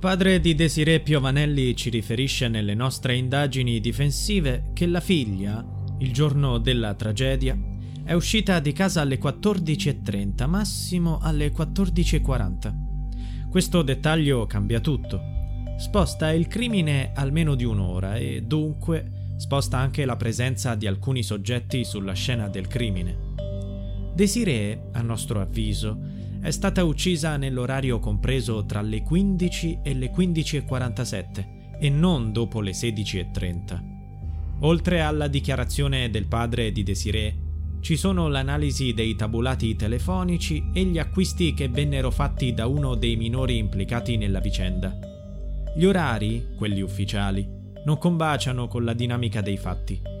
Padre di Desiree Piovanelli ci riferisce nelle nostre indagini difensive che la figlia, il giorno della tragedia, è uscita di casa alle 14.30, massimo alle 14.40. Questo dettaglio cambia tutto. Sposta il crimine almeno di un'ora e dunque sposta anche la presenza di alcuni soggetti sulla scena del crimine. Desiree, a nostro avviso, è stata uccisa nell'orario compreso tra le 15 e le 15.47 e non dopo le 16.30. Oltre alla dichiarazione del padre di Desiree, ci sono l'analisi dei tabulati telefonici e gli acquisti che vennero fatti da uno dei minori implicati nella vicenda. Gli orari, quelli ufficiali, non combaciano con la dinamica dei fatti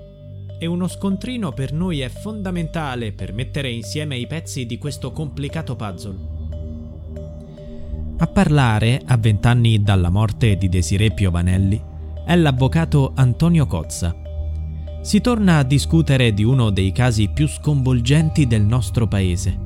e uno scontrino per noi è fondamentale per mettere insieme i pezzi di questo complicato puzzle. A parlare, a vent'anni dalla morte di Desiree Piovanelli, è l'avvocato Antonio Cozza. Si torna a discutere di uno dei casi più sconvolgenti del nostro paese,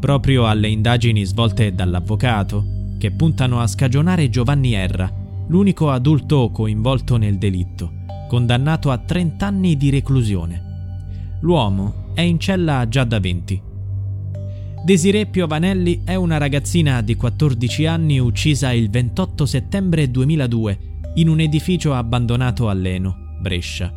proprio alle indagini svolte dall'avvocato, che puntano a scagionare Giovanni Erra, l'unico adulto coinvolto nel delitto condannato a 30 anni di reclusione. L'uomo è in cella già da 20. Desiree Piovanelli è una ragazzina di 14 anni uccisa il 28 settembre 2002 in un edificio abbandonato a Leno, Brescia.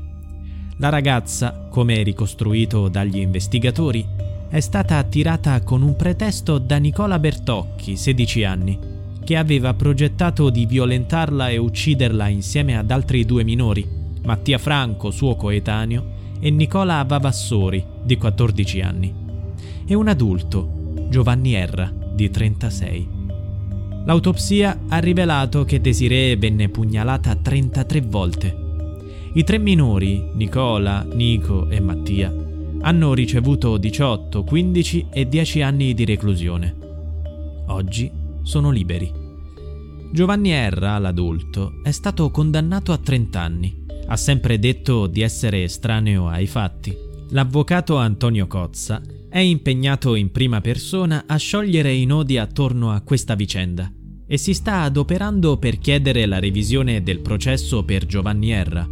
La ragazza, come ricostruito dagli investigatori, è stata attirata con un pretesto da Nicola Bertocchi, 16 anni, che aveva progettato di violentarla e ucciderla insieme ad altri due minori Mattia Franco, suo coetaneo, e Nicola Vavassori, di 14 anni, e un adulto, Giovanni Erra, di 36. L'autopsia ha rivelato che Desiree venne pugnalata 33 volte. I tre minori, Nicola, Nico e Mattia, hanno ricevuto 18, 15 e 10 anni di reclusione. Oggi sono liberi. Giovanni Erra, l'adulto, è stato condannato a 30 anni ha sempre detto di essere estraneo ai fatti. L'avvocato Antonio Cozza è impegnato in prima persona a sciogliere i nodi attorno a questa vicenda e si sta adoperando per chiedere la revisione del processo per Giovanni Erra.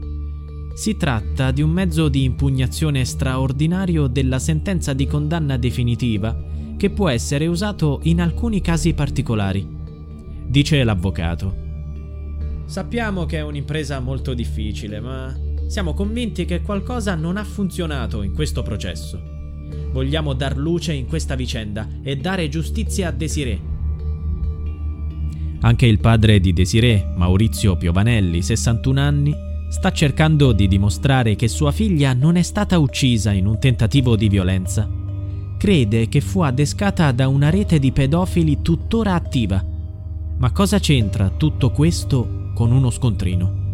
Si tratta di un mezzo di impugnazione straordinario della sentenza di condanna definitiva che può essere usato in alcuni casi particolari. Dice l'avvocato. Sappiamo che è un'impresa molto difficile, ma siamo convinti che qualcosa non ha funzionato in questo processo. Vogliamo dar luce in questa vicenda e dare giustizia a Desiree. Anche il padre di Desiree, Maurizio Piovanelli, 61 anni, sta cercando di dimostrare che sua figlia non è stata uccisa in un tentativo di violenza. Crede che fu adescata da una rete di pedofili tuttora attiva. Ma cosa c'entra tutto questo con uno scontrino.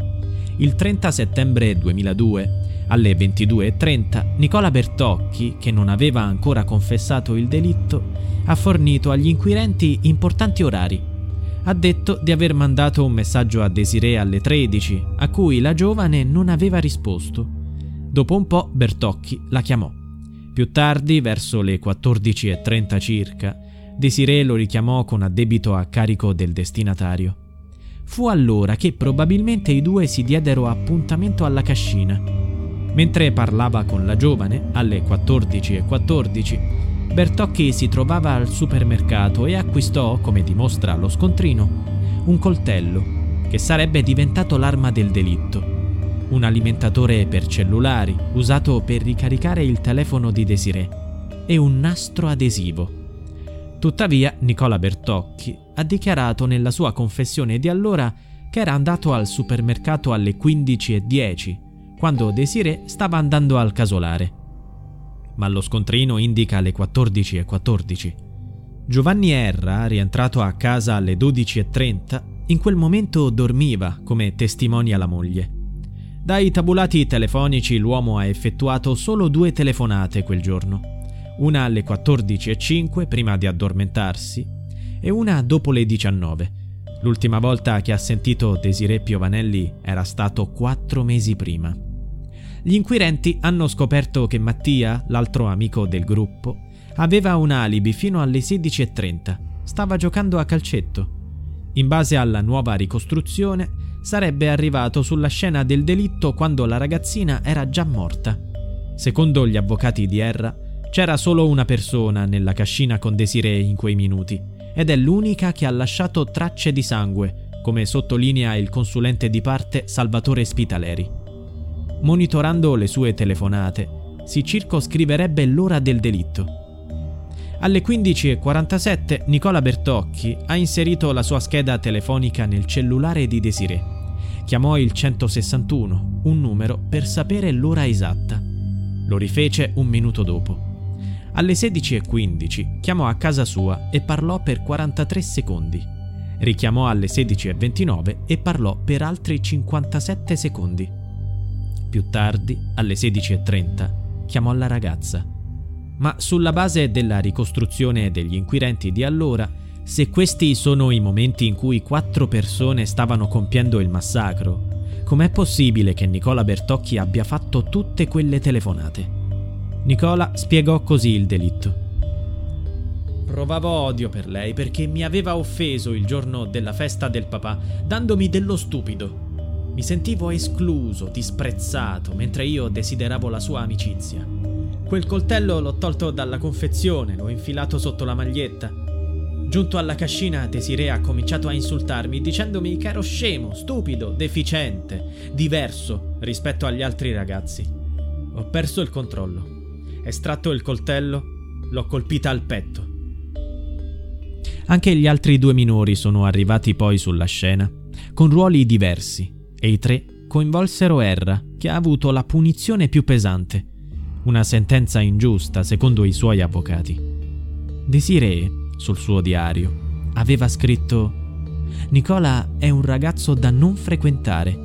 Il 30 settembre 2002, alle 22.30, Nicola Bertocchi, che non aveva ancora confessato il delitto, ha fornito agli inquirenti importanti orari. Ha detto di aver mandato un messaggio a Desiree alle 13, a cui la giovane non aveva risposto. Dopo un po' Bertocchi la chiamò. Più tardi, verso le 14.30 circa, Desiree lo richiamò con addebito a carico del destinatario. Fu allora che probabilmente i due si diedero appuntamento alla cascina. Mentre parlava con la giovane, alle 14.14, Bertocchi si trovava al supermercato e acquistò, come dimostra lo scontrino, un coltello che sarebbe diventato l'arma del delitto. Un alimentatore per cellulari usato per ricaricare il telefono di Desiree e un nastro adesivo. Tuttavia, Nicola Bertocchi ha dichiarato nella sua confessione di allora che era andato al supermercato alle 15.10, quando Desiree stava andando al casolare ma lo scontrino indica le 14.14. 14. Giovanni Erra, rientrato a casa alle 12.30, in quel momento dormiva, come testimonia la moglie. Dai tabulati telefonici l'uomo ha effettuato solo due telefonate quel giorno, una alle 14.05 prima di addormentarsi e una dopo le 19. L'ultima volta che ha sentito Desiree Piovanelli era stato quattro mesi prima. Gli inquirenti hanno scoperto che Mattia, l'altro amico del gruppo, aveva un alibi fino alle 16.30. Stava giocando a calcetto. In base alla nuova ricostruzione, sarebbe arrivato sulla scena del delitto quando la ragazzina era già morta. Secondo gli avvocati di Erra, c'era solo una persona nella cascina con Desiree in quei minuti, ed è l'unica che ha lasciato tracce di sangue, come sottolinea il consulente di parte Salvatore Spitaleri. Monitorando le sue telefonate, si circoscriverebbe l'ora del delitto. Alle 15.47 Nicola Bertocchi ha inserito la sua scheda telefonica nel cellulare di Desiree. Chiamò il 161, un numero per sapere l'ora esatta. Lo rifece un minuto dopo. Alle 16.15 chiamò a casa sua e parlò per 43 secondi. Richiamò alle 16.29 e parlò per altri 57 secondi. Più tardi, alle 16.30, chiamò la ragazza. Ma sulla base della ricostruzione degli inquirenti di allora, se questi sono i momenti in cui quattro persone stavano compiendo il massacro, com'è possibile che Nicola Bertocchi abbia fatto tutte quelle telefonate? Nicola spiegò così il delitto. Provavo odio per lei perché mi aveva offeso il giorno della festa del papà, dandomi dello stupido. Mi sentivo escluso, disprezzato, mentre io desideravo la sua amicizia. Quel coltello l'ho tolto dalla confezione, l'ho infilato sotto la maglietta. Giunto alla cascina, Desiree ha cominciato a insultarmi dicendomi che ero scemo, stupido, deficiente, diverso rispetto agli altri ragazzi. Ho perso il controllo. Estratto il coltello, l'ho colpita al petto. Anche gli altri due minori sono arrivati poi sulla scena, con ruoli diversi e i tre coinvolsero Erra, che ha avuto la punizione più pesante, una sentenza ingiusta secondo i suoi avvocati. Desiree, sul suo diario, aveva scritto Nicola è un ragazzo da non frequentare.